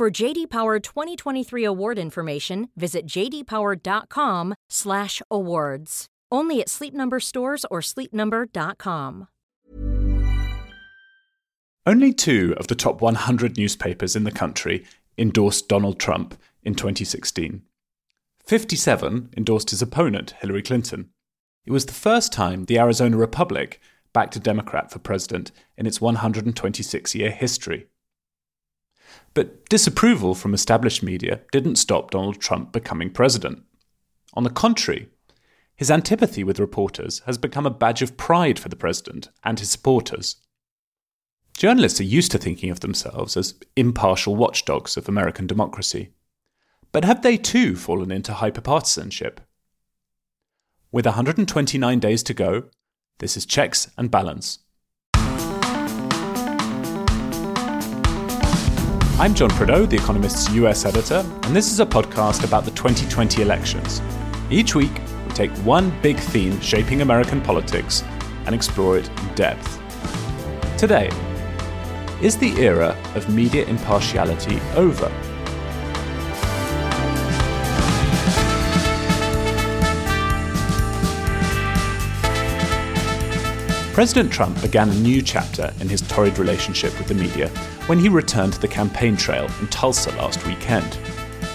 For JD Power 2023 award information, visit jdpower.com/awards. Only at Sleep Number stores or sleepnumber.com. Only two of the top 100 newspapers in the country endorsed Donald Trump in 2016. 57 endorsed his opponent, Hillary Clinton. It was the first time the Arizona Republic backed a Democrat for president in its 126 year history. But disapproval from established media didn't stop Donald Trump becoming president. On the contrary, his antipathy with reporters has become a badge of pride for the president and his supporters. Journalists are used to thinking of themselves as impartial watchdogs of American democracy. But have they too fallen into hyperpartisanship? With 129 days to go, this is Checks and Balance. I'm John Prideaux, The Economist's US editor, and this is a podcast about the 2020 elections. Each week, we take one big theme shaping American politics and explore it in depth. Today, is the era of media impartiality over? President Trump began a new chapter in his torrid relationship with the media when he returned to the campaign trail in Tulsa last weekend.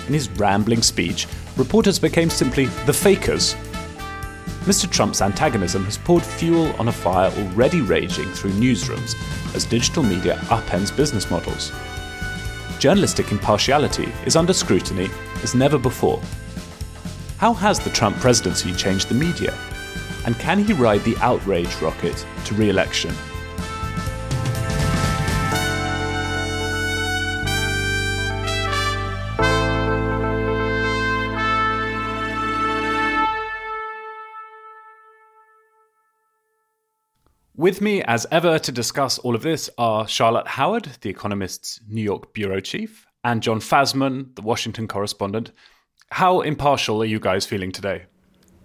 In his rambling speech, reporters became simply the fakers. Mr. Trump's antagonism has poured fuel on a fire already raging through newsrooms as digital media upends business models. Journalistic impartiality is under scrutiny as never before. How has the Trump presidency changed the media? And can he ride the outrage rocket to re election? With me, as ever, to discuss all of this are Charlotte Howard, The Economist's New York bureau chief, and John Fasman, the Washington correspondent. How impartial are you guys feeling today?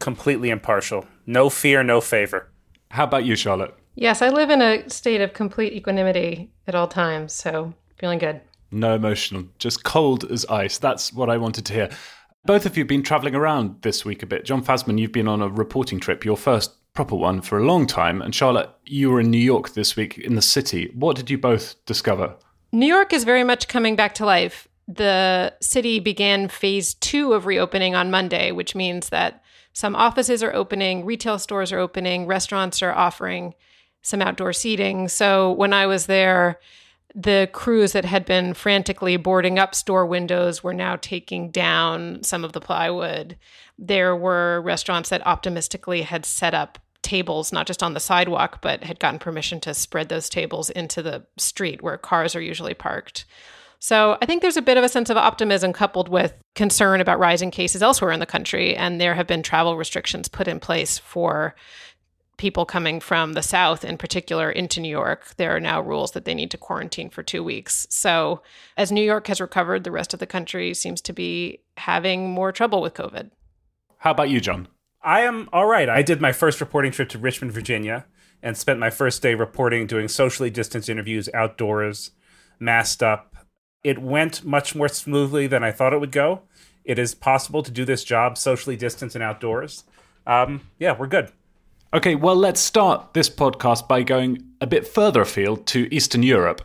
completely impartial. No fear, no favor. How about you, Charlotte? Yes, I live in a state of complete equanimity at all times, so feeling good. No emotional, just cold as ice. That's what I wanted to hear. Both of you have been traveling around this week a bit. John Fasman, you've been on a reporting trip, your first proper one for a long time. And Charlotte, you were in New York this week in the city. What did you both discover? New York is very much coming back to life. The city began phase two of reopening on Monday, which means that some offices are opening, retail stores are opening, restaurants are offering some outdoor seating. So when I was there, the crews that had been frantically boarding up store windows were now taking down some of the plywood. There were restaurants that optimistically had set up tables, not just on the sidewalk, but had gotten permission to spread those tables into the street where cars are usually parked. So I think there's a bit of a sense of optimism coupled with concern about rising cases elsewhere in the country. And there have been travel restrictions put in place for people coming from the South, in particular, into New York. There are now rules that they need to quarantine for two weeks. So as New York has recovered, the rest of the country seems to be having more trouble with COVID. How about you, John? I am all right. I did my first reporting trip to Richmond, Virginia, and spent my first day reporting, doing socially distanced interviews outdoors, masked up, it went much more smoothly than I thought it would go. It is possible to do this job socially distanced and outdoors. Um, yeah, we're good. Okay, well, let's start this podcast by going a bit further afield to Eastern Europe.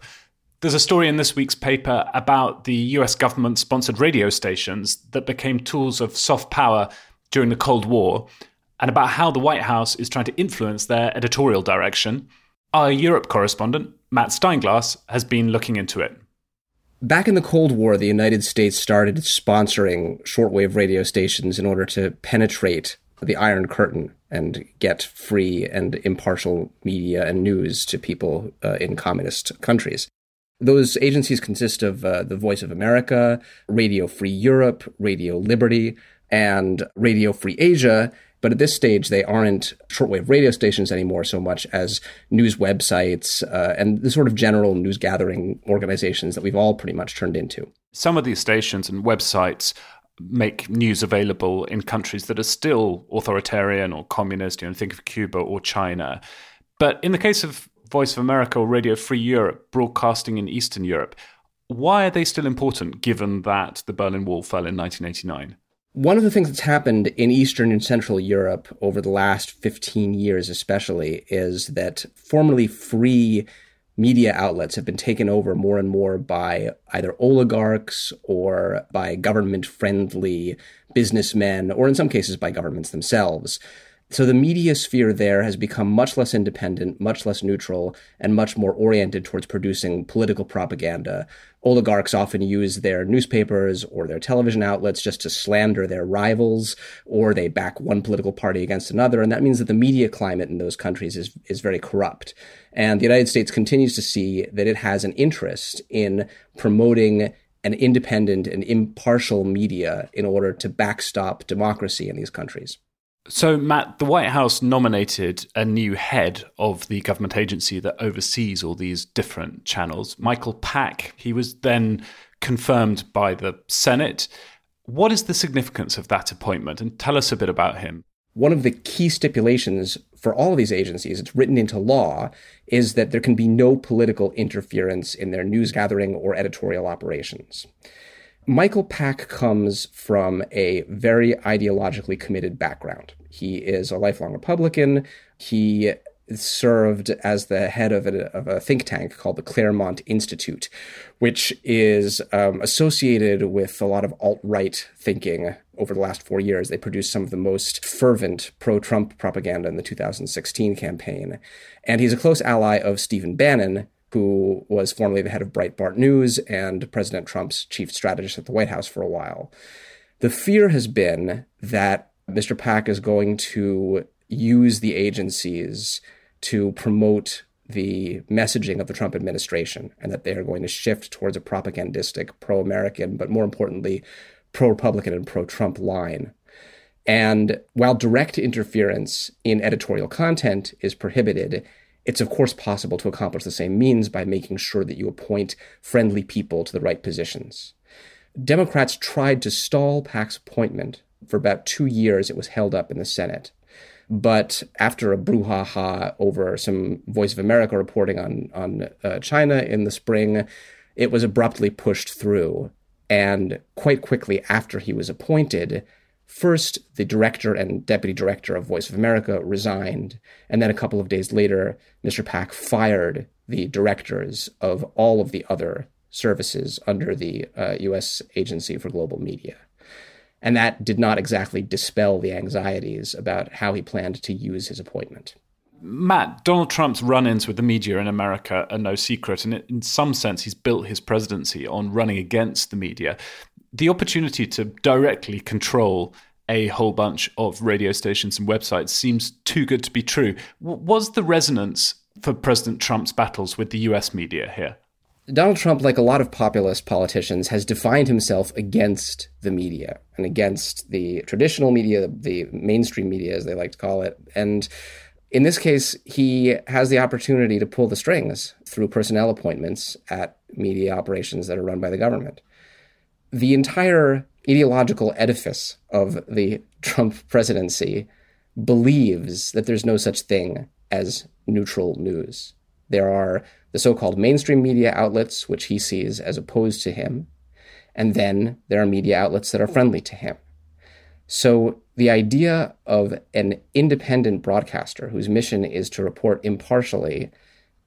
There's a story in this week's paper about the US government sponsored radio stations that became tools of soft power during the Cold War, and about how the White House is trying to influence their editorial direction. Our Europe correspondent, Matt Steinglass, has been looking into it. Back in the Cold War, the United States started sponsoring shortwave radio stations in order to penetrate the Iron Curtain and get free and impartial media and news to people uh, in communist countries. Those agencies consist of uh, the Voice of America, Radio Free Europe, Radio Liberty, and Radio Free Asia. But at this stage, they aren't shortwave radio stations anymore so much as news websites uh, and the sort of general news gathering organizations that we've all pretty much turned into. Some of these stations and websites make news available in countries that are still authoritarian or communist. You know, think of Cuba or China. But in the case of Voice of America or Radio Free Europe broadcasting in Eastern Europe, why are they still important given that the Berlin Wall fell in 1989? One of the things that's happened in Eastern and Central Europe over the last 15 years, especially, is that formerly free media outlets have been taken over more and more by either oligarchs or by government friendly businessmen, or in some cases by governments themselves. So the media sphere there has become much less independent, much less neutral, and much more oriented towards producing political propaganda. Oligarchs often use their newspapers or their television outlets just to slander their rivals, or they back one political party against another. And that means that the media climate in those countries is, is very corrupt. And the United States continues to see that it has an interest in promoting an independent and impartial media in order to backstop democracy in these countries. So, Matt, the White House nominated a new head of the government agency that oversees all these different channels, Michael Pack. He was then confirmed by the Senate. What is the significance of that appointment? And tell us a bit about him. One of the key stipulations for all of these agencies, it's written into law, is that there can be no political interference in their news gathering or editorial operations. Michael Pack comes from a very ideologically committed background. He is a lifelong Republican. He served as the head of a, of a, think tank called the Claremont Institute, which is um, associated with a lot of alt right thinking over the last four years. They produced some of the most fervent pro Trump propaganda in the 2016 campaign. And he's a close ally of Stephen Bannon, who was formerly the head of Breitbart News and President Trump's chief strategist at the White House for a while. The fear has been that Mr. Pack is going to use the agencies to promote the messaging of the Trump administration and that they are going to shift towards a propagandistic, pro American, but more importantly, pro Republican and pro Trump line. And while direct interference in editorial content is prohibited, it's of course possible to accomplish the same means by making sure that you appoint friendly people to the right positions. Democrats tried to stall Pack's appointment. For about two years, it was held up in the Senate. But after a brouhaha over some Voice of America reporting on, on uh, China in the spring, it was abruptly pushed through. And quite quickly after he was appointed, First, the director and deputy director of Voice of America resigned, and then a couple of days later, Mr. Pack fired the directors of all of the other services under the uh, U.S. Agency for Global Media. And that did not exactly dispel the anxieties about how he planned to use his appointment. Matt, Donald Trump's run ins with the media in America are no secret. And in some sense, he's built his presidency on running against the media the opportunity to directly control a whole bunch of radio stations and websites seems too good to be true. was the resonance for President Trump's battles with the US media here? Donald Trump, like a lot of populist politicians, has defined himself against the media and against the traditional media, the mainstream media, as they like to call it. And in this case, he has the opportunity to pull the strings through personnel appointments at media operations that are run by the government the entire ideological edifice of the Trump presidency believes that there's no such thing as neutral news. There are the so called mainstream media outlets, which he sees as opposed to him, and then there are media outlets that are friendly to him. So the idea of an independent broadcaster whose mission is to report impartially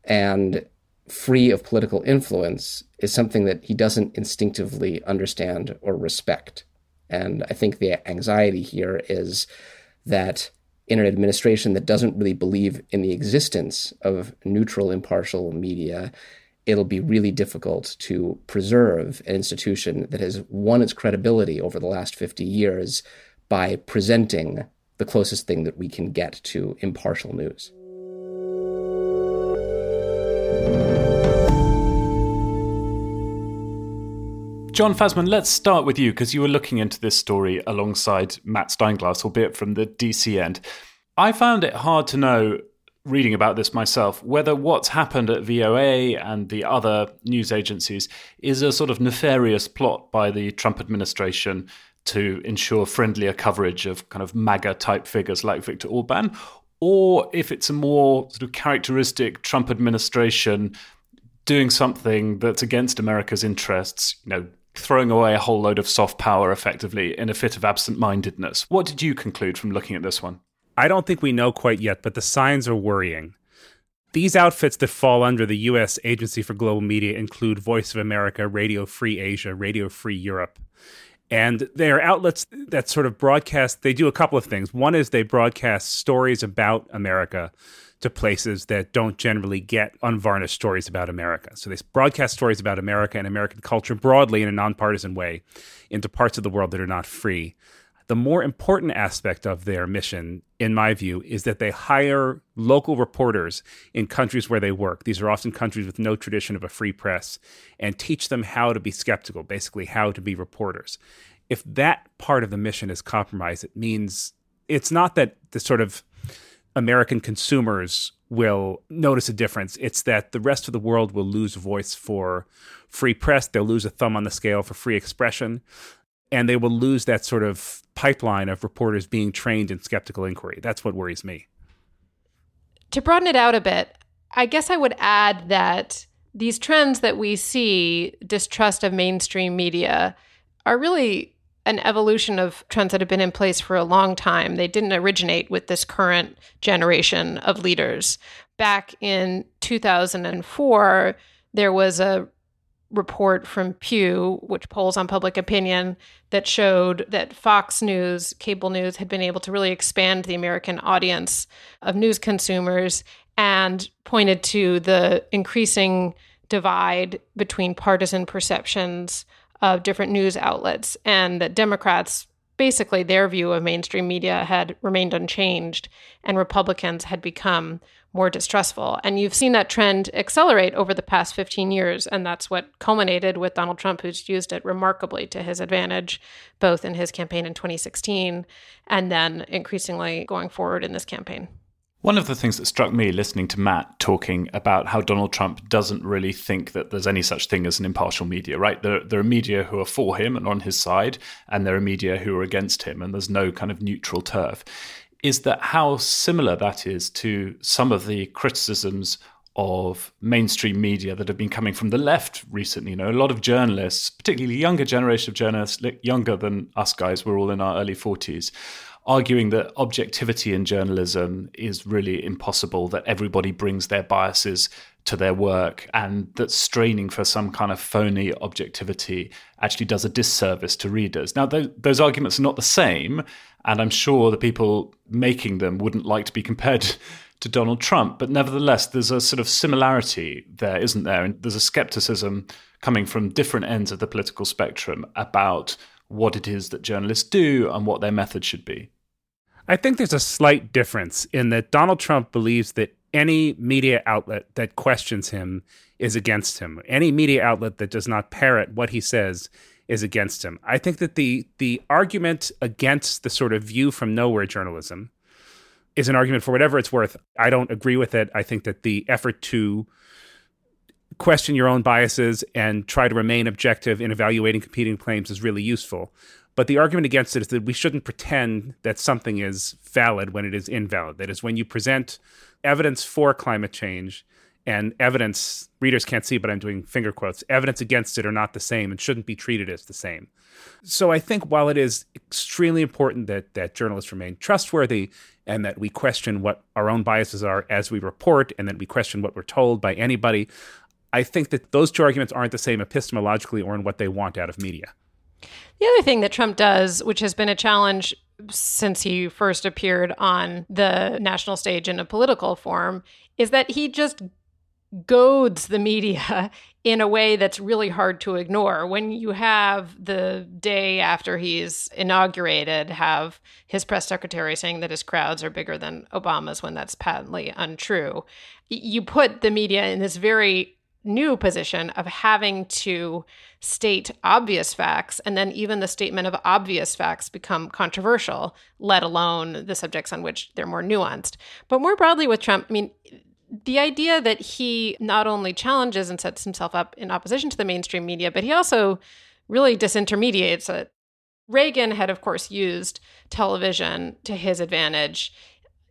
and free of political influence is something that he doesn't instinctively understand or respect. And I think the anxiety here is that in an administration that doesn't really believe in the existence of neutral, impartial media, it'll be really difficult to preserve an institution that has won its credibility over the last 50 years by presenting the closest thing that we can get to impartial news. John Fasman, let's start with you because you were looking into this story alongside Matt Steinglass, albeit from the DC end. I found it hard to know, reading about this myself, whether what's happened at VOA and the other news agencies is a sort of nefarious plot by the Trump administration to ensure friendlier coverage of kind of MAGA type figures like Viktor Orban, or if it's a more sort of characteristic Trump administration doing something that's against America's interests, you know, throwing away a whole load of soft power effectively in a fit of absent mindedness. What did you conclude from looking at this one? I don't think we know quite yet, but the signs are worrying. These outfits that fall under the U.S. Agency for Global Media include Voice of America, Radio Free Asia, Radio Free Europe. And they are outlets that sort of broadcast, they do a couple of things. One is they broadcast stories about America to places that don't generally get unvarnished stories about America. So they broadcast stories about America and American culture broadly in a nonpartisan way into parts of the world that are not free. The more important aspect of their mission, in my view, is that they hire local reporters in countries where they work. These are often countries with no tradition of a free press and teach them how to be skeptical, basically, how to be reporters. If that part of the mission is compromised, it means it's not that the sort of American consumers will notice a difference. It's that the rest of the world will lose voice for free press. They'll lose a thumb on the scale for free expression. And they will lose that sort of pipeline of reporters being trained in skeptical inquiry. That's what worries me. To broaden it out a bit, I guess I would add that these trends that we see, distrust of mainstream media, are really an evolution of trends that have been in place for a long time. They didn't originate with this current generation of leaders. Back in 2004, there was a report from Pew, which polls on public opinion, that showed that Fox News, cable news, had been able to really expand the American audience of news consumers and pointed to the increasing divide between partisan perceptions of different news outlets, and that Democrats basically their view of mainstream media had remained unchanged, and Republicans had become more distrustful. And you've seen that trend accelerate over the past 15 years. And that's what culminated with Donald Trump, who's used it remarkably to his advantage, both in his campaign in 2016 and then increasingly going forward in this campaign. One of the things that struck me listening to Matt talking about how Donald Trump doesn't really think that there's any such thing as an impartial media, right? There, there, are media who are for him and on his side, and there are media who are against him, and there's no kind of neutral turf. Is that how similar that is to some of the criticisms of mainstream media that have been coming from the left recently? You know, a lot of journalists, particularly younger generation of journalists, younger than us guys, we're all in our early 40s arguing that objectivity in journalism is really impossible, that everybody brings their biases to their work, and that straining for some kind of phony objectivity actually does a disservice to readers. Now, th- those arguments are not the same, and I'm sure the people making them wouldn't like to be compared to Donald Trump, but nevertheless, there's a sort of similarity there, isn't there? And there's a skepticism coming from different ends of the political spectrum about what it is that journalists do and what their method should be. I think there's a slight difference in that Donald Trump believes that any media outlet that questions him is against him. Any media outlet that does not parrot what he says is against him. I think that the the argument against the sort of view from nowhere journalism is an argument for whatever it's worth. I don't agree with it. I think that the effort to question your own biases and try to remain objective in evaluating competing claims is really useful. But the argument against it is that we shouldn't pretend that something is valid when it is invalid. That is, when you present evidence for climate change and evidence, readers can't see, but I'm doing finger quotes, evidence against it are not the same and shouldn't be treated as the same. So I think while it is extremely important that, that journalists remain trustworthy and that we question what our own biases are as we report and that we question what we're told by anybody, I think that those two arguments aren't the same epistemologically or in what they want out of media. The other thing that Trump does, which has been a challenge since he first appeared on the national stage in a political form, is that he just goads the media in a way that's really hard to ignore. When you have the day after he's inaugurated, have his press secretary saying that his crowds are bigger than Obama's when that's patently untrue, you put the media in this very new position of having to state obvious facts and then even the statement of obvious facts become controversial let alone the subjects on which they're more nuanced. But more broadly with trump i mean the idea that he not only challenges and sets himself up in opposition to the mainstream media but he also really disintermediates it. Reagan had of course used television to his advantage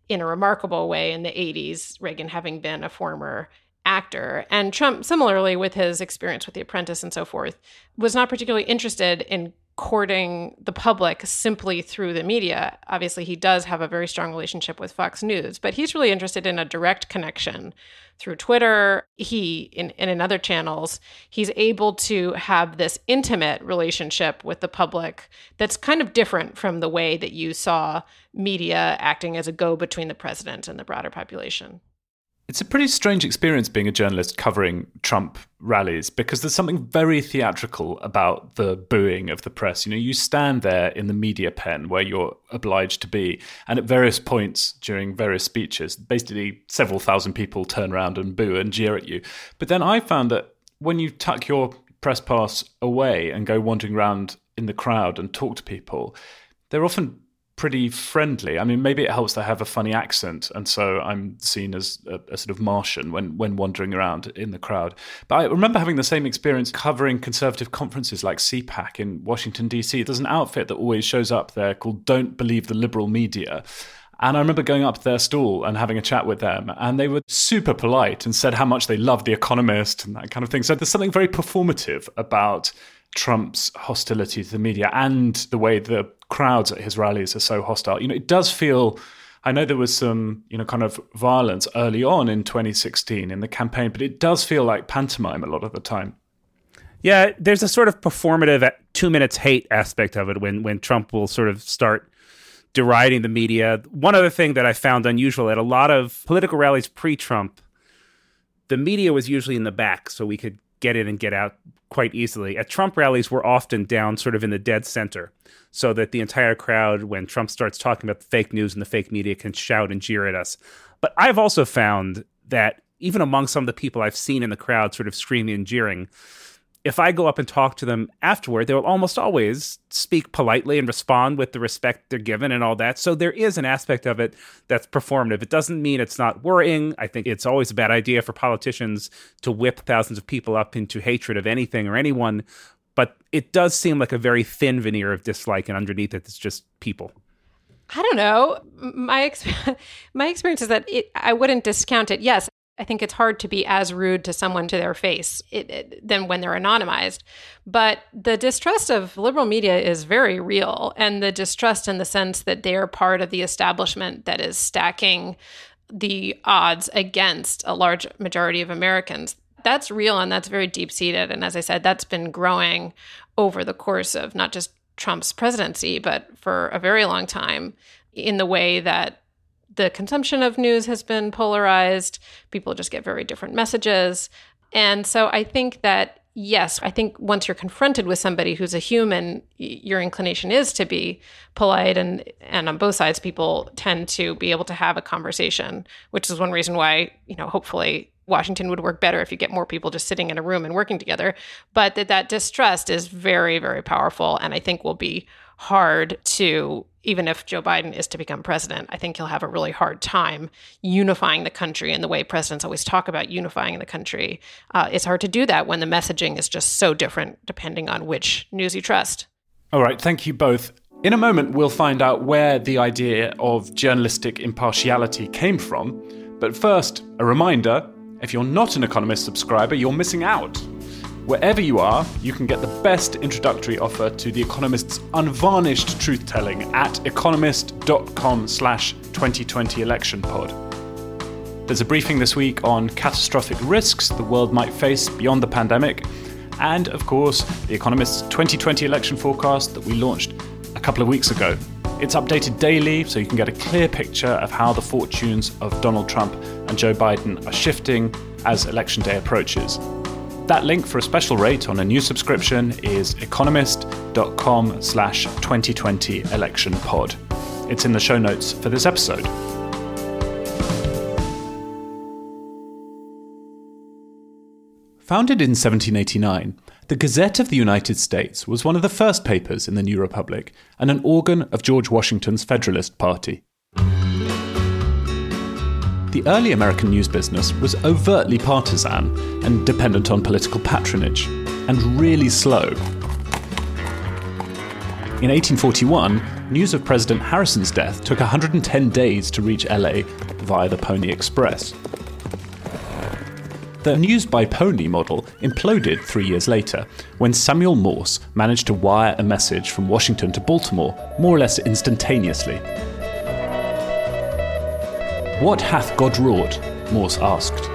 in a remarkable way in the 80s reagan having been a former actor. And Trump, similarly with his experience with The Apprentice and so forth, was not particularly interested in courting the public simply through the media. Obviously, he does have a very strong relationship with Fox News, but he's really interested in a direct connection through Twitter. He, in, and in other channels, he's able to have this intimate relationship with the public that's kind of different from the way that you saw media acting as a go between the president and the broader population. It's a pretty strange experience being a journalist covering Trump rallies because there's something very theatrical about the booing of the press. You know, you stand there in the media pen where you're obliged to be, and at various points during various speeches, basically several thousand people turn around and boo and jeer at you. But then I found that when you tuck your press pass away and go wandering around in the crowd and talk to people, they're often pretty friendly. I mean, maybe it helps to have a funny accent, and so I'm seen as a, a, sort of Martian when when wandering around in the crowd. But I remember having the same experience covering conservative conferences like CPAC in Washington D.C. There's an outfit that always shows up there called "Don't Believe the Liberal Media." And I remember going up to their stall and having a chat with them, and they were super polite and said how much they loved The Economist and that kind of thing. So there's something very performative about Trump's hostility to the media and the way the crowds at his rallies are so hostile. You know, it does feel. I know there was some, you know, kind of violence early on in 2016 in the campaign, but it does feel like pantomime a lot of the time. Yeah, there's a sort of performative uh, two minutes hate aspect of it when when Trump will sort of start deriding the media. One other thing that I found unusual at a lot of political rallies pre-Trump, the media was usually in the back, so we could get in and get out quite easily. At Trump rallies, we're often down sort of in the dead center, so that the entire crowd, when Trump starts talking about the fake news and the fake media, can shout and jeer at us. But I've also found that even among some of the people I've seen in the crowd sort of screaming and jeering, if I go up and talk to them afterward, they will almost always speak politely and respond with the respect they're given and all that. So there is an aspect of it that's performative. It doesn't mean it's not worrying. I think it's always a bad idea for politicians to whip thousands of people up into hatred of anything or anyone. But it does seem like a very thin veneer of dislike, and underneath it, it's just people. I don't know. My ex- my experience is that it, I wouldn't discount it. Yes, I think it's hard to be as rude to someone to their face it, it, than when they're anonymized. But the distrust of liberal media is very real. And the distrust in the sense that they are part of the establishment that is stacking the odds against a large majority of Americans. That's real and that's very deep seated. And as I said, that's been growing over the course of not just Trump's presidency, but for a very long time in the way that the consumption of news has been polarized. People just get very different messages. And so I think that, yes, I think once you're confronted with somebody who's a human, your inclination is to be polite. And, and on both sides, people tend to be able to have a conversation, which is one reason why, you know, hopefully Washington would work better if you get more people just sitting in a room and working together. But that, that distrust is very, very powerful. And I think will be hard to even if Joe Biden is to become president, I think he'll have a really hard time unifying the country in the way presidents always talk about unifying the country. Uh, it's hard to do that when the messaging is just so different depending on which news you trust. All right, thank you both. In a moment, we'll find out where the idea of journalistic impartiality came from. But first, a reminder if you're not an Economist subscriber, you're missing out. Wherever you are, you can get the best introductory offer to The Economist's unvarnished truth-telling at economist.com slash 2020 election pod. There's a briefing this week on catastrophic risks the world might face beyond the pandemic, and of course, The Economist's 2020 election forecast that we launched a couple of weeks ago. It's updated daily so you can get a clear picture of how the fortunes of Donald Trump and Joe Biden are shifting as election day approaches. That link for a special rate on a new subscription is economist.com slash 2020 election pod. It's in the show notes for this episode. Founded in 1789, the Gazette of the United States was one of the first papers in the New Republic and an organ of George Washington's Federalist Party. The early American news business was overtly partisan and dependent on political patronage, and really slow. In 1841, news of President Harrison's death took 110 days to reach LA via the Pony Express. The news by pony model imploded three years later when Samuel Morse managed to wire a message from Washington to Baltimore more or less instantaneously. What hath God wrought? Morse asked.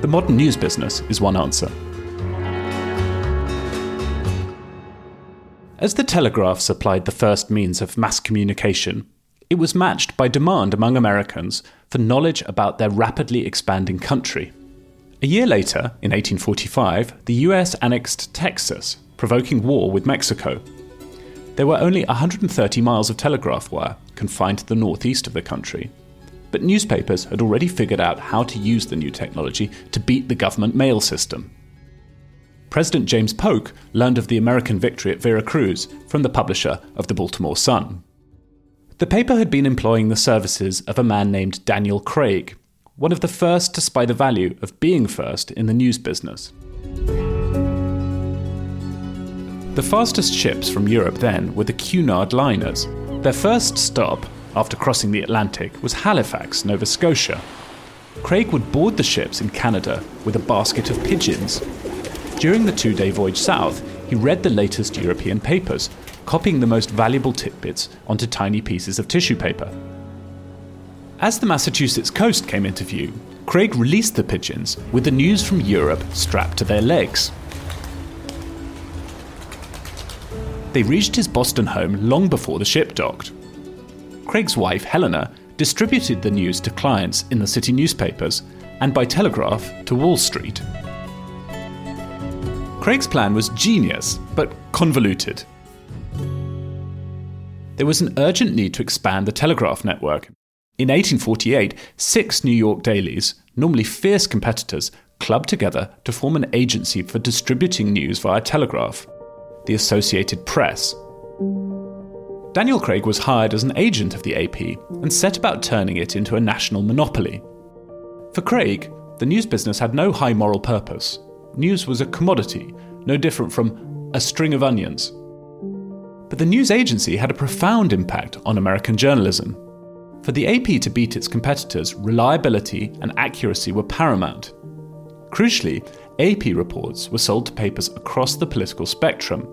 The modern news business is one answer. As the telegraph supplied the first means of mass communication, it was matched by demand among Americans for knowledge about their rapidly expanding country. A year later, in 1845, the US annexed Texas, provoking war with Mexico. There were only 130 miles of telegraph wire confined to the northeast of the country. But newspapers had already figured out how to use the new technology to beat the government mail system. President James Polk learned of the American victory at Veracruz from the publisher of the Baltimore Sun. The paper had been employing the services of a man named Daniel Craig, one of the first to spy the value of being first in the news business. The fastest ships from Europe then were the Cunard liners. Their first stop, after crossing the Atlantic, was Halifax, Nova Scotia. Craig would board the ships in Canada with a basket of pigeons. During the two day voyage south, he read the latest European papers, copying the most valuable tidbits onto tiny pieces of tissue paper. As the Massachusetts coast came into view, Craig released the pigeons with the news from Europe strapped to their legs. They reached his Boston home long before the ship docked. Craig's wife, Helena, distributed the news to clients in the city newspapers and by telegraph to Wall Street. Craig's plan was genius, but convoluted there was an urgent need to expand the telegraph network. In 1848, six New York dailies, normally fierce competitors, clubbed together to form an agency for distributing news via telegraph the Associated Press. Daniel Craig was hired as an agent of the AP and set about turning it into a national monopoly. For Craig, the news business had no high moral purpose. News was a commodity, no different from a string of onions. But the news agency had a profound impact on American journalism. For the AP to beat its competitors, reliability and accuracy were paramount. Crucially, AP reports were sold to papers across the political spectrum.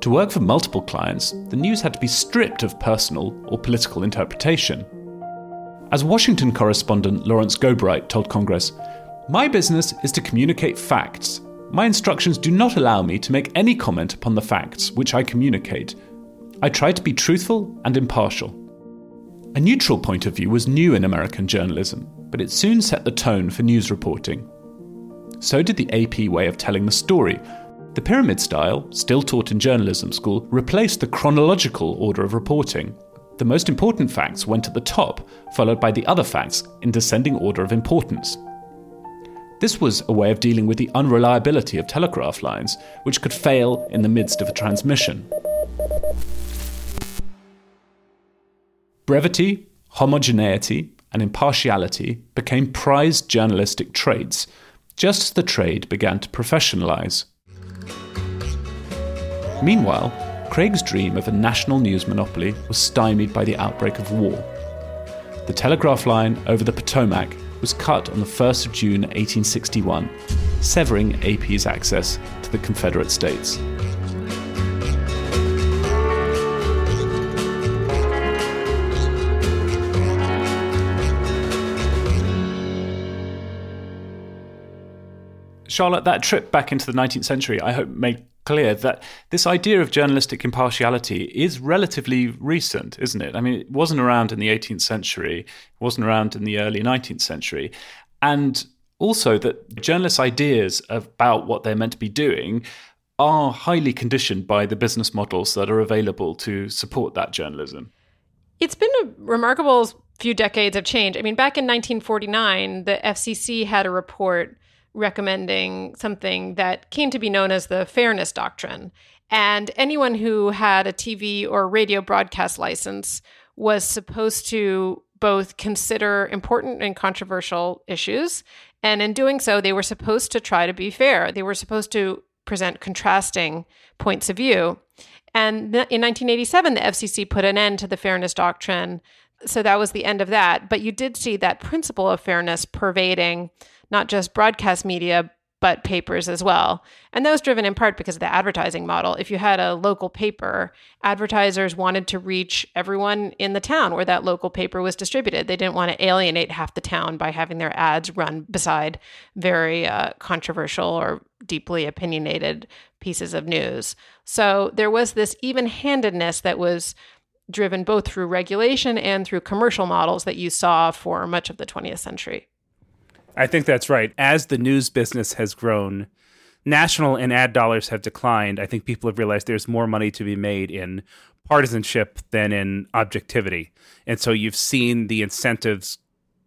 To work for multiple clients, the news had to be stripped of personal or political interpretation. As Washington correspondent Lawrence Gobright told Congress, My business is to communicate facts, my instructions do not allow me to make any comment upon the facts which I communicate. I try to be truthful and impartial. A neutral point of view was new in American journalism, but it soon set the tone for news reporting. So did the AP way of telling the story. The pyramid style, still taught in journalism school, replaced the chronological order of reporting. The most important facts went at the top, followed by the other facts in descending order of importance. This was a way of dealing with the unreliability of telegraph lines, which could fail in the midst of a transmission. Brevity, homogeneity, and impartiality became prized journalistic traits, just as the trade began to professionalize. Meanwhile, Craig's dream of a national news monopoly was stymied by the outbreak of war. The telegraph line over the Potomac was cut on the 1st of June 1861, severing AP's access to the Confederate States. Charlotte, that trip back into the 19th century, I hope, made clear that this idea of journalistic impartiality is relatively recent, isn't it? I mean, it wasn't around in the 18th century, it wasn't around in the early 19th century. And also that journalists' ideas about what they're meant to be doing are highly conditioned by the business models that are available to support that journalism. It's been a remarkable few decades of change. I mean, back in 1949, the FCC had a report recommending something that came to be known as the Fairness Doctrine. And anyone who had a TV or radio broadcast license was supposed to both consider important and controversial issues. And in doing so, they were supposed to try to be fair. They were supposed to present contrasting points of view. And in 1987, the FCC put an end to the fairness doctrine. So that was the end of that. But you did see that principle of fairness pervading not just broadcast media, but papers as well. And that was driven in part because of the advertising model. If you had a local paper, advertisers wanted to reach everyone in the town where that local paper was distributed. They didn't want to alienate half the town by having their ads run beside very uh, controversial or deeply opinionated pieces of news. So there was this even handedness that was driven both through regulation and through commercial models that you saw for much of the 20th century. I think that's right. As the news business has grown, national and ad dollars have declined. I think people have realized there's more money to be made in partisanship than in objectivity. And so you've seen the incentives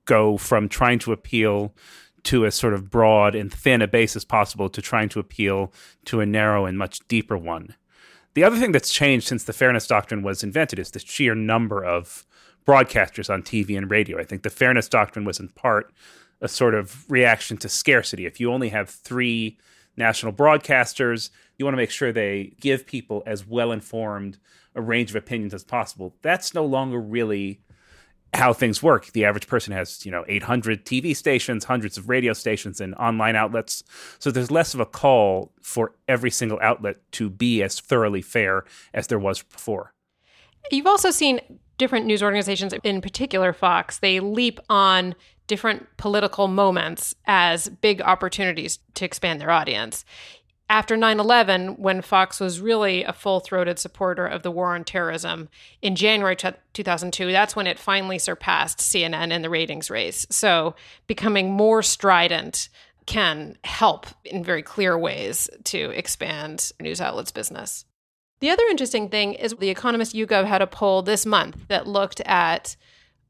go from trying to appeal to as sort of broad and thin a base as possible to trying to appeal to a narrow and much deeper one. The other thing that's changed since the fairness doctrine was invented is the sheer number of broadcasters on TV and radio. I think the fairness doctrine was in part a sort of reaction to scarcity. If you only have three national broadcasters, you want to make sure they give people as well informed a range of opinions as possible. That's no longer really how things work. The average person has, you know, 800 TV stations, hundreds of radio stations, and online outlets. So there's less of a call for every single outlet to be as thoroughly fair as there was before. You've also seen different news organizations, in particular Fox, they leap on different political moments as big opportunities to expand their audience. After 9 11, when Fox was really a full throated supporter of the war on terrorism, in January 2002, that's when it finally surpassed CNN in the ratings race. So becoming more strident can help in very clear ways to expand news outlets' business. The other interesting thing is the Economist YouGov had a poll this month that looked at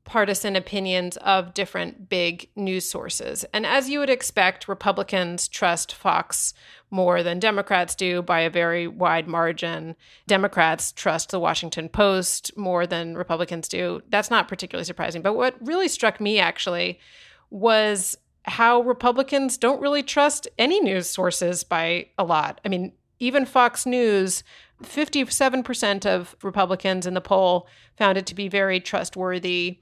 partisan opinions of different big news sources. And as you would expect, Republicans trust Fox more than Democrats do by a very wide margin. Democrats trust the Washington Post more than Republicans do. That's not particularly surprising. But what really struck me actually was how Republicans don't really trust any news sources by a lot. I mean, even Fox News 57% of Republicans in the poll found it to be very trustworthy.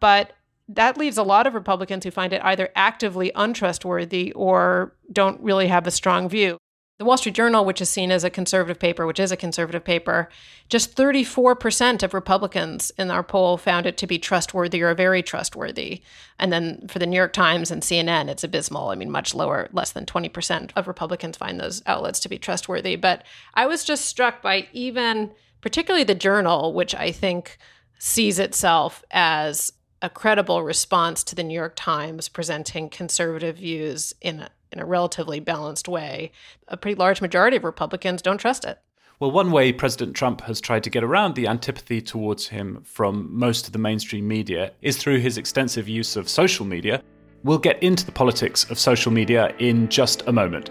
But that leaves a lot of Republicans who find it either actively untrustworthy or don't really have a strong view. The Wall Street Journal, which is seen as a conservative paper, which is a conservative paper, just 34% of Republicans in our poll found it to be trustworthy or very trustworthy. And then for the New York Times and CNN, it's abysmal. I mean, much lower, less than 20% of Republicans find those outlets to be trustworthy. But I was just struck by even, particularly the Journal, which I think sees itself as a credible response to the New York Times presenting conservative views in a, in a relatively balanced way. A pretty large majority of Republicans don't trust it. Well, one way President Trump has tried to get around the antipathy towards him from most of the mainstream media is through his extensive use of social media. We'll get into the politics of social media in just a moment.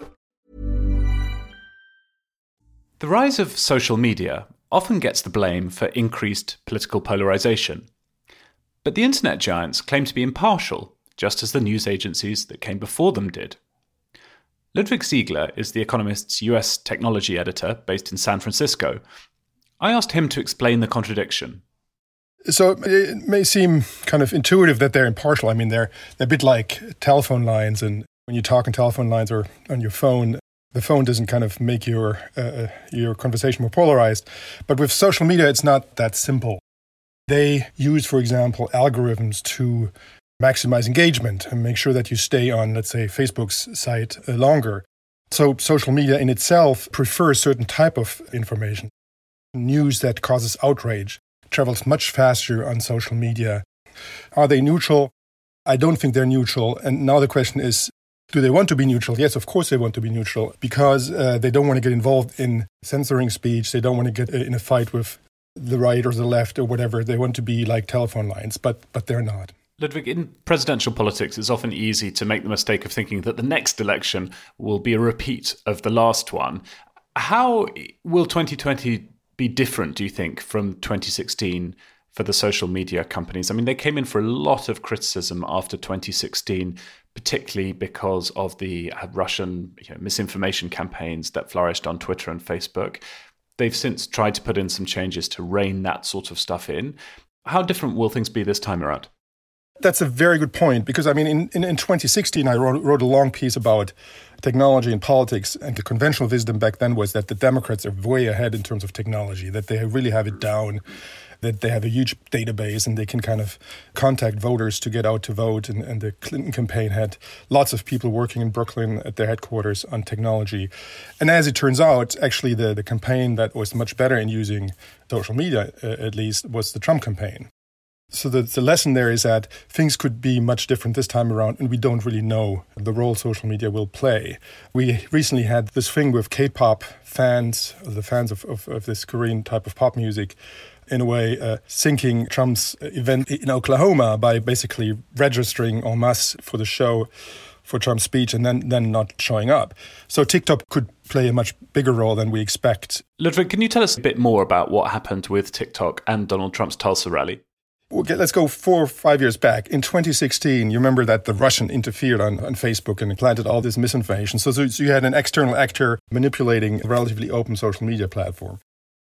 The rise of social media often gets the blame for increased political polarization. But the internet giants claim to be impartial, just as the news agencies that came before them did. Ludwig Siegele is The Economist's US technology editor based in San Francisco. I asked him to explain the contradiction. So it may seem kind of intuitive that they're impartial. I mean, they're, they're a bit like telephone lines, and when you talk on telephone lines or on your phone, the phone doesn't kind of make your uh, your conversation more polarized. But with social media, it's not that simple. They use, for example, algorithms to maximize engagement and make sure that you stay on, let's say, Facebook's site uh, longer. So social media in itself prefers certain type of information. News that causes outrage travels much faster on social media. Are they neutral? I don't think they're neutral. And now the question is do they want to be neutral? Yes, of course they want to be neutral because uh, they don't want to get involved in censoring speech. They don't want to get uh, in a fight with the right or the left or whatever. They want to be like telephone lines, but but they're not. Ludwig, in presidential politics, it's often easy to make the mistake of thinking that the next election will be a repeat of the last one. How will 2020 be different, do you think, from 2016 for the social media companies? I mean, they came in for a lot of criticism after 2016 particularly because of the uh, Russian you know, misinformation campaigns that flourished on Twitter and Facebook. They've since tried to put in some changes to rein that sort of stuff in. How different will things be this time around? That's a very good point because I mean, in, in, in 2016, I wrote, wrote a long piece about technology and politics, and the conventional wisdom back then was that the Democrats are way ahead in terms of technology, that they really have it down that they have a huge database and they can kind of contact voters to get out to vote. And, and the Clinton campaign had lots of people working in Brooklyn at their headquarters on technology. And as it turns out, actually, the, the campaign that was much better in using social media, uh, at least, was the Trump campaign. So the, the lesson there is that things could be much different this time around, and we don't really know the role social media will play. We recently had this thing with K-pop fans, the fans of, of, of this Korean type of pop music, in a way, uh, sinking Trump's event in Oklahoma by basically registering en masse for the show for Trump's speech and then, then not showing up. So TikTok could play a much bigger role than we expect. Ludwig, can you tell us a bit more about what happened with TikTok and Donald Trump's Tulsa rally? Okay, let's go four or five years back. In 2016, you remember that the Russian interfered on, on Facebook and planted all this misinformation. So, so, so you had an external actor manipulating a relatively open social media platform.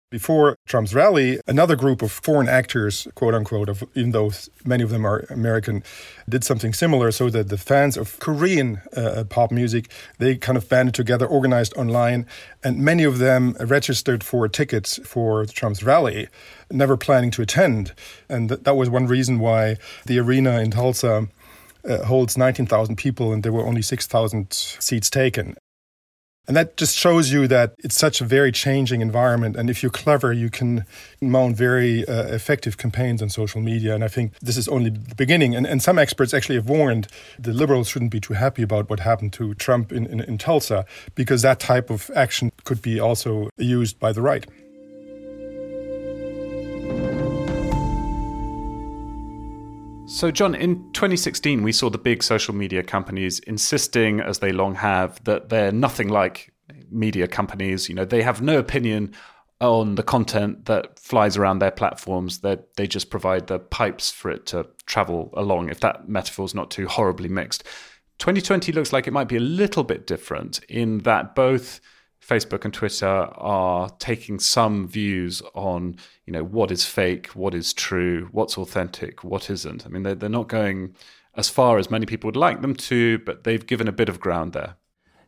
Before Trump's rally, another group of foreign actors, quote unquote, of, even though many of them are American, did something similar so that the fans of Korean uh, pop music, they kind of banded together, organized online, and many of them registered for tickets for Trump's rally, never planning to attend. And th- that was one reason why the arena in Tulsa uh, holds 19,000 people and there were only 6,000 seats taken. And that just shows you that it's such a very changing environment. And if you're clever, you can mount very uh, effective campaigns on social media. And I think this is only the beginning. And, and some experts actually have warned the liberals shouldn't be too happy about what happened to Trump in, in, in Tulsa, because that type of action could be also used by the right. So, John, in 2016, we saw the big social media companies insisting, as they long have, that they're nothing like media companies. You know, they have no opinion on the content that flies around their platforms. That they just provide the pipes for it to travel along. If that metaphor is not too horribly mixed, 2020 looks like it might be a little bit different in that both Facebook and Twitter are taking some views on, you know, what is fake, what is true, what's authentic, what isn't. I mean, they're, they're not going as far as many people would like them to, but they've given a bit of ground there.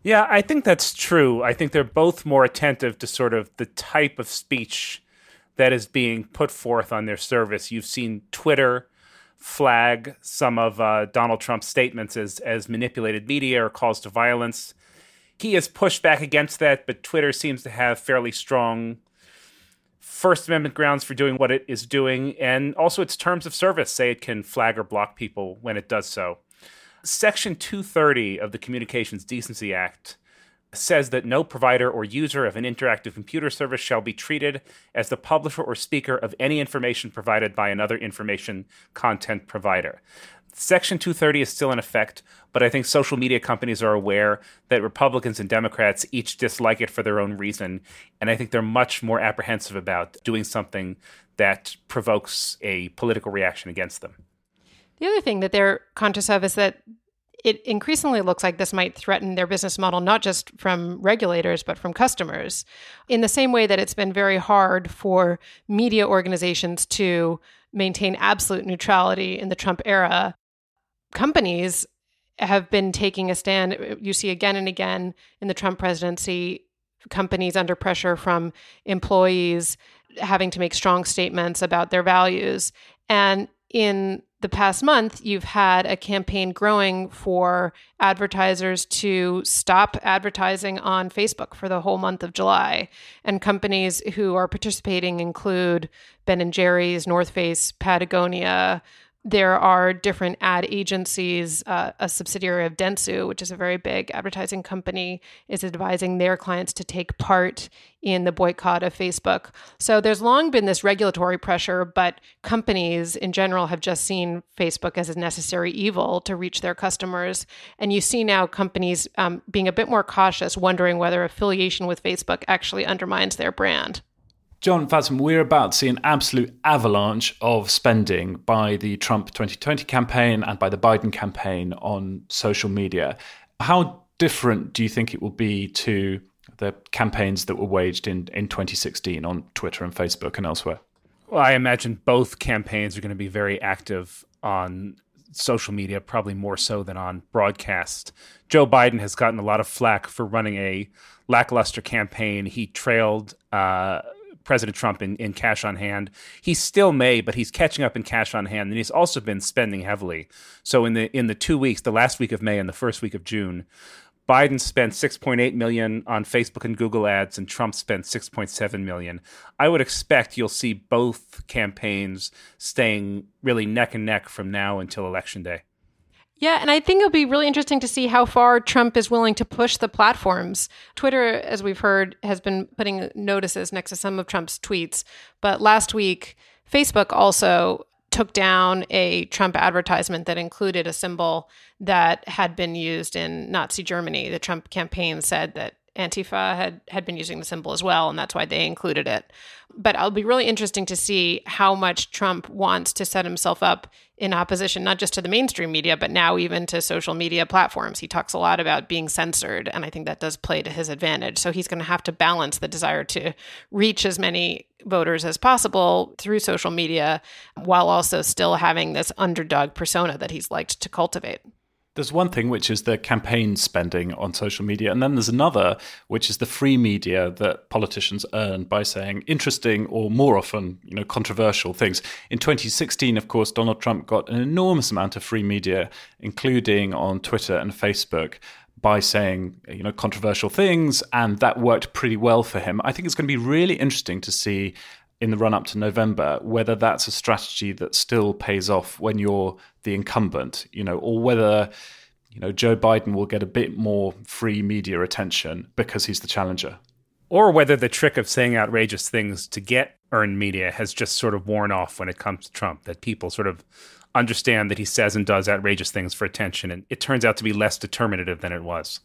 Yeah, I think that's true. I think they're both more attentive to sort of the type of speech that is being put forth on their service. You've seen Twitter flag some of uh, Donald Trump's statements as as manipulated media or calls to violence he has pushed back against that, but Twitter seems to have fairly strong First Amendment grounds for doing what it is doing, and also its terms of service say it can flag or block people when it does so. Section 230 of the Communications Decency Act says that no provider or user of an interactive computer service shall be treated as the publisher or speaker of any information provided by another information content provider. Section 230 is still in effect, but I think social media companies are aware that Republicans and Democrats each dislike it for their own reason. And I think they're much more apprehensive about doing something that provokes a political reaction against them. The other thing that they're conscious of is that it increasingly looks like this might threaten their business model, not just from regulators, but from customers. In the same way that it's been very hard for media organizations to maintain absolute neutrality in the Trump era, companies have been taking a stand. You see again and again in the Trump presidency, companies under pressure from employees having to make strong statements about their values. And in the past month, you've had a campaign growing for advertisers to stop advertising on Facebook for the whole month of July. And companies who are participating include Ben and Jerry's, North Face, Patagonia, there are different ad agencies. Uh, a subsidiary of Dentsu, which is a very big advertising company, is advising their clients to take part in the boycott of Facebook. So there's long been this regulatory pressure, but companies in general have just seen Facebook as a necessary evil to reach their customers. And you see now companies um, being a bit more cautious, wondering whether affiliation with Facebook actually undermines their brand. John Fasman, we're about to see an absolute avalanche of spending by the Trump 2020 campaign and by the Biden campaign on social media. How different do you think it will be to the campaigns that were waged in, in 2016 on Twitter and Facebook and elsewhere? Well, I imagine both campaigns are going to be very active on social media, probably more so than on broadcast. Joe Biden has gotten a lot of flack for running a lackluster campaign. He trailed uh, President Trump in, in cash on hand. He still may, but he's catching up in cash on hand, and he's also been spending heavily. So in the in the two weeks, the last week of May and the first week of June, Biden spent 6.8 million on Facebook and Google ads and Trump spent 6.7 million. I would expect you'll see both campaigns staying really neck and neck from now until election day. Yeah, and I think it'll be really interesting to see how far Trump is willing to push the platforms. Twitter, as we've heard, has been putting notices next to some of Trump's tweets. But last week, Facebook also took down a Trump advertisement that included a symbol that had been used in Nazi Germany. The Trump campaign said that Antifa had had been using the symbol as well, and that's why they included it. But it'll be really interesting to see how much Trump wants to set himself up in opposition, not just to the mainstream media, but now even to social media platforms. He talks a lot about being censored, and I think that does play to his advantage. So he's going to have to balance the desire to reach as many voters as possible through social media while also still having this underdog persona that he's liked to cultivate. There's one thing which is the campaign spending on social media, and then there's another which is the free media that politicians earn by saying interesting or more often, you know, controversial things. In 2016, of course, Donald Trump got an enormous amount of free media, including on Twitter and Facebook by saying you know controversial things and that worked pretty well for him i think it's going to be really interesting to see in the run up to November, whether that's a strategy that still pays off when you're the incumbent, you know, or whether you know Joe Biden will get a bit more free media attention because he's the challenger. Or whether the trick of saying outrageous things to get earned media has just sort of worn off when it comes to Trump, that people sort of understand that he says and does outrageous things for attention, and it turns out to be less determinative than it was.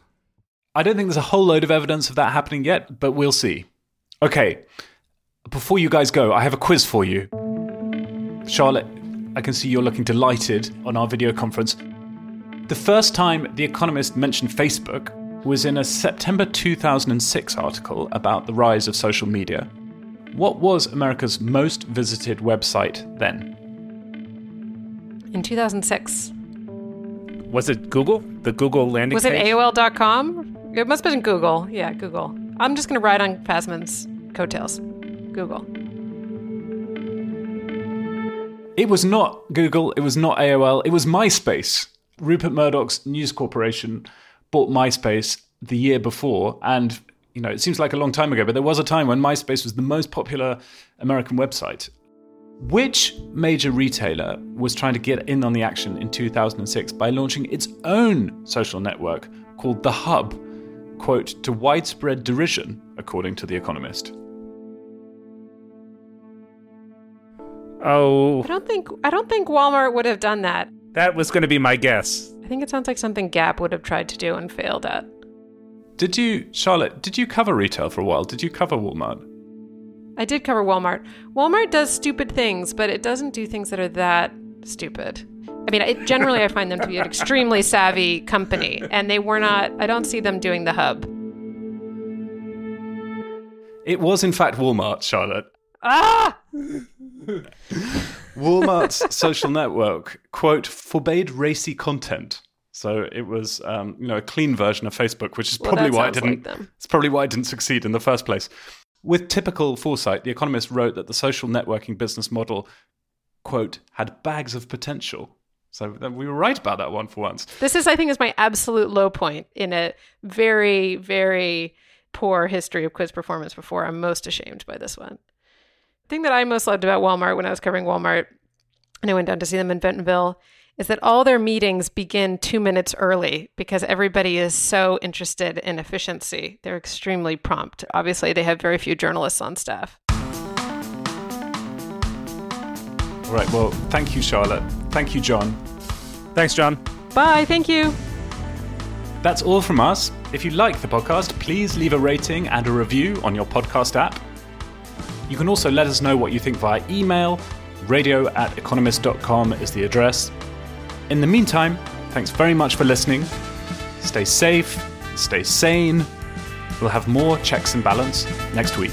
I don't think there's a whole load of evidence of that happening yet, but we'll see. Okay, before you guys go, I have a quiz for you. Charlotte, I can see you're looking delighted on our video conference. The first time The Economist mentioned Facebook was in a September 2006 article about the rise of social media. What was America's most visited website then? In 2006. Was it Google? The Google landing was page? Was it AOL.com? It must have been Google. Yeah, Google. I'm just going to ride on Fasman's coattails. Google. It was not Google, it was not AOL, it was MySpace. Rupert Murdoch's News Corporation bought MySpace the year before and you know, it seems like a long time ago, but there was a time when MySpace was the most popular American website. Which major retailer was trying to get in on the action in 2006 by launching its own social network called The Hub, quote, to widespread derision, according to The Economist? Oh, I don't think I don't think Walmart would have done that. that was going to be my guess. I think it sounds like something Gap would have tried to do and failed at. Did you, Charlotte, did you cover retail for a while? Did you cover Walmart? I did cover Walmart. Walmart does stupid things, but it doesn't do things that are that stupid. I mean, it, generally, I find them to be an extremely savvy company, and they were not. I don't see them doing the hub. It was, in fact, Walmart, Charlotte. Ah! Walmart's social network, quote, forbade racy content. So it was, um, you know, a clean version of Facebook, which is Well, probably why it didn't. them. it's probably why it didn't succeed in the first place. With typical foresight, The Economist wrote that the social networking business model, quote, had bags of potential. So we were right about that one for once. This is, I think, is my absolute low point in a very, very poor history of quiz performance before. I'm most ashamed by this one. Thing that I most loved about Walmart when I was covering Walmart, and I went down to see them in Bentonville, is that all their meetings begin two minutes early because everybody is so interested in efficiency. They're extremely prompt. Obviously, they have very few journalists on staff. All right. Well, thank you, Charlotte. Thank you, John. Thanks, John. Bye. Thank you. That's all from us. If you like the podcast, please leave a rating and a review on your podcast app. You can also let us know what you think via email. Radio at economist.com is the address. In the meantime, thanks very much for listening. Stay safe, stay sane. We'll have more checks and balance next week.